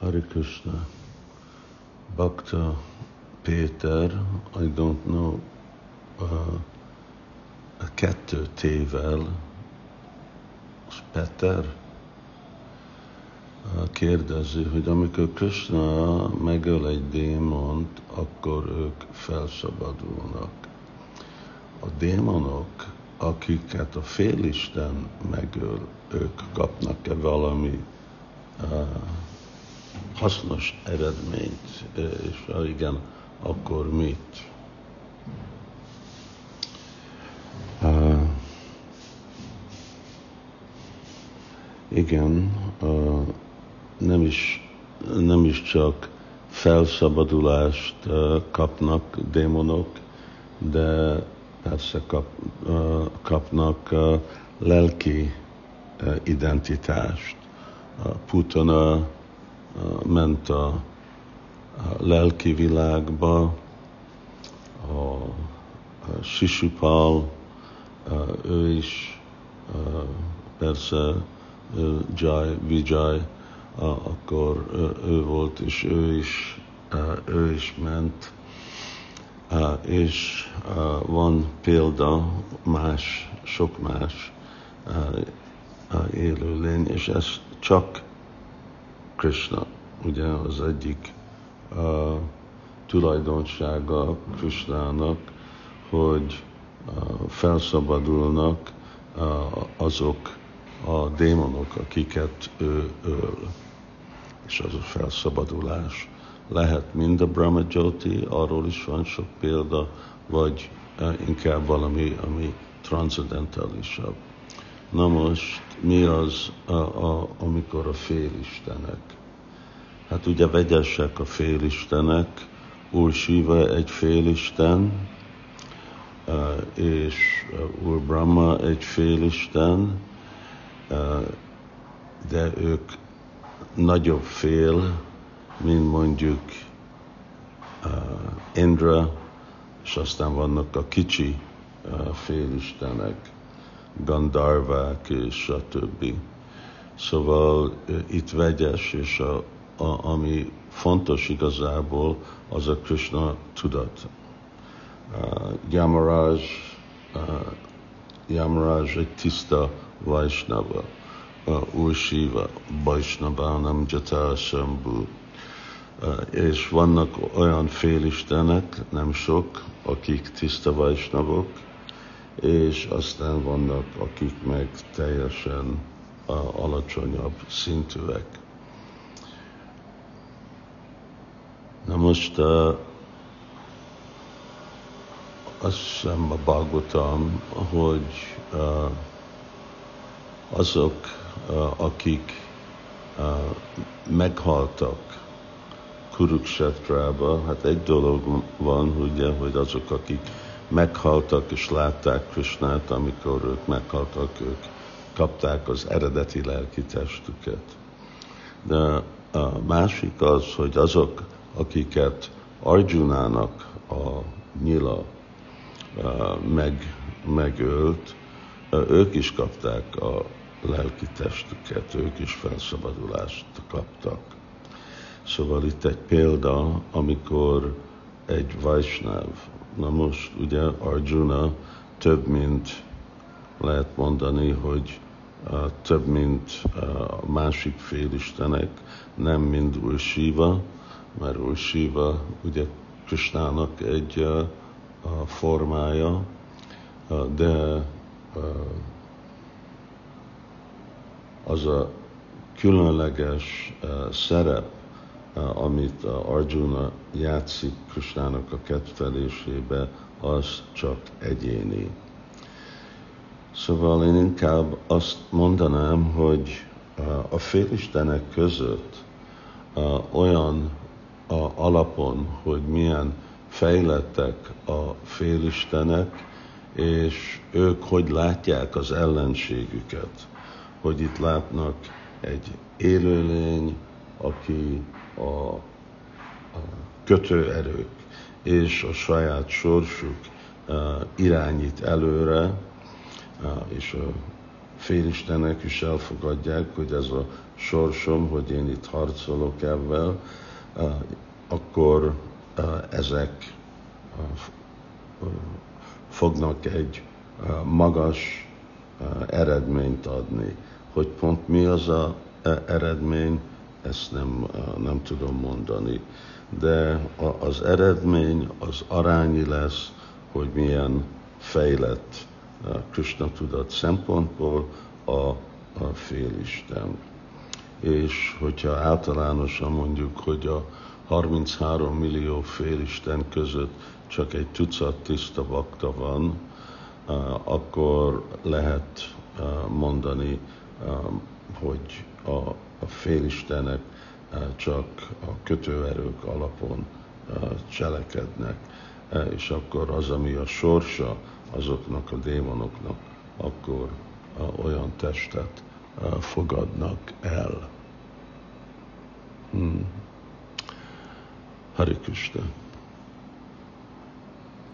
Hare Krishna. Bhakta Péter, I don't know, uh, a kettő tével, Peter uh, kérdezi, hogy amikor Krishna megöl egy démont, akkor ők felszabadulnak. A démonok, akiket a félisten megöl, ők kapnak-e valami uh, hasznos eredményt, és ha igen, akkor mit? Igen, nem, is, nem is csak felszabadulást kapnak démonok, de persze kap, kapnak uh, lelki identitást. Uh, Putana ment a, a lelki világba, a, a Sisupal, ő is persze Jai, Vijay, akkor ő volt, és ő is, ő is ment. És van példa más, sok más élőlény, és ez csak Krishna, ugye az egyik uh, tulajdonsága Krishnának, hogy uh, felszabadulnak uh, azok a démonok, akiket ő öl. És az a felszabadulás lehet mind a Brahma Jyoti, arról is van sok példa, vagy uh, inkább valami, ami transzendentálisabb. Na most mi az, a, a, amikor a félistenek? Hát ugye vegyesek a félistenek, Úr Shiva egy félisten, és Úr Brahma egy félisten, de ők nagyobb fél, mint mondjuk Indra, és aztán vannak a kicsi félistenek. Gandharvák és stb. Szóval itt vegyes, és a, a, ami fontos igazából, az a Krishna tudat. Uh, Yamaraj, uh, egy tiszta Vaisnava, uh, Úr Shiva, Vaisnavanam Jata Shambhu. Uh, és vannak olyan félistenek, nem sok, akik tiszta Vaisnavok, és aztán vannak, akik meg teljesen alacsonyabb szintűek. Na most azt sem a Bhagavatam, hogy azok, akik meghaltak Kuruksetrába, hát egy dolog van, ugye, hogy azok, akik meghaltak és látták Krisnát, amikor ők meghaltak, ők kapták az eredeti lelki testüket. De a másik az, hogy azok, akiket Arjunának a nyila meg, megölt, ők is kapták a lelki testüket, ők is felszabadulást kaptak. Szóval itt egy példa, amikor egy Vaisnav, Na most ugye Arjuna több mint lehet mondani, hogy uh, több mint uh, másik félistenek, nem mind Úr Shiva, mert Úr Shiva ugye Krishnának egy uh, formája, uh, de az a különleges szerep, amit Arjuna játszik Krisnának a kedvelésébe, az csak egyéni. Szóval én inkább azt mondanám, hogy a félistenek között olyan alapon, hogy milyen fejlettek a félistenek, és ők hogy látják az ellenségüket, hogy itt látnak egy élőlény, aki a, a kötőerők és a saját sorsuk irányít előre, és a félistenek is elfogadják, hogy ez a sorsom, hogy én itt harcolok ebben, akkor ezek fognak egy magas eredményt adni. Hogy pont mi az a eredmény, ezt nem, nem tudom mondani. De az eredmény az arányi lesz, hogy milyen fejlett Krishna tudat szempontból a, a félisten. És hogyha általánosan mondjuk, hogy a 33 millió félisten között csak egy tucat tiszta bakta van, akkor lehet mondani, hogy a, a félistenek csak a kötőerők alapon cselekednek, és akkor az, ami a sorsa azoknak a démonoknak, akkor olyan testet fogadnak el. Hmm. Hari Krishna.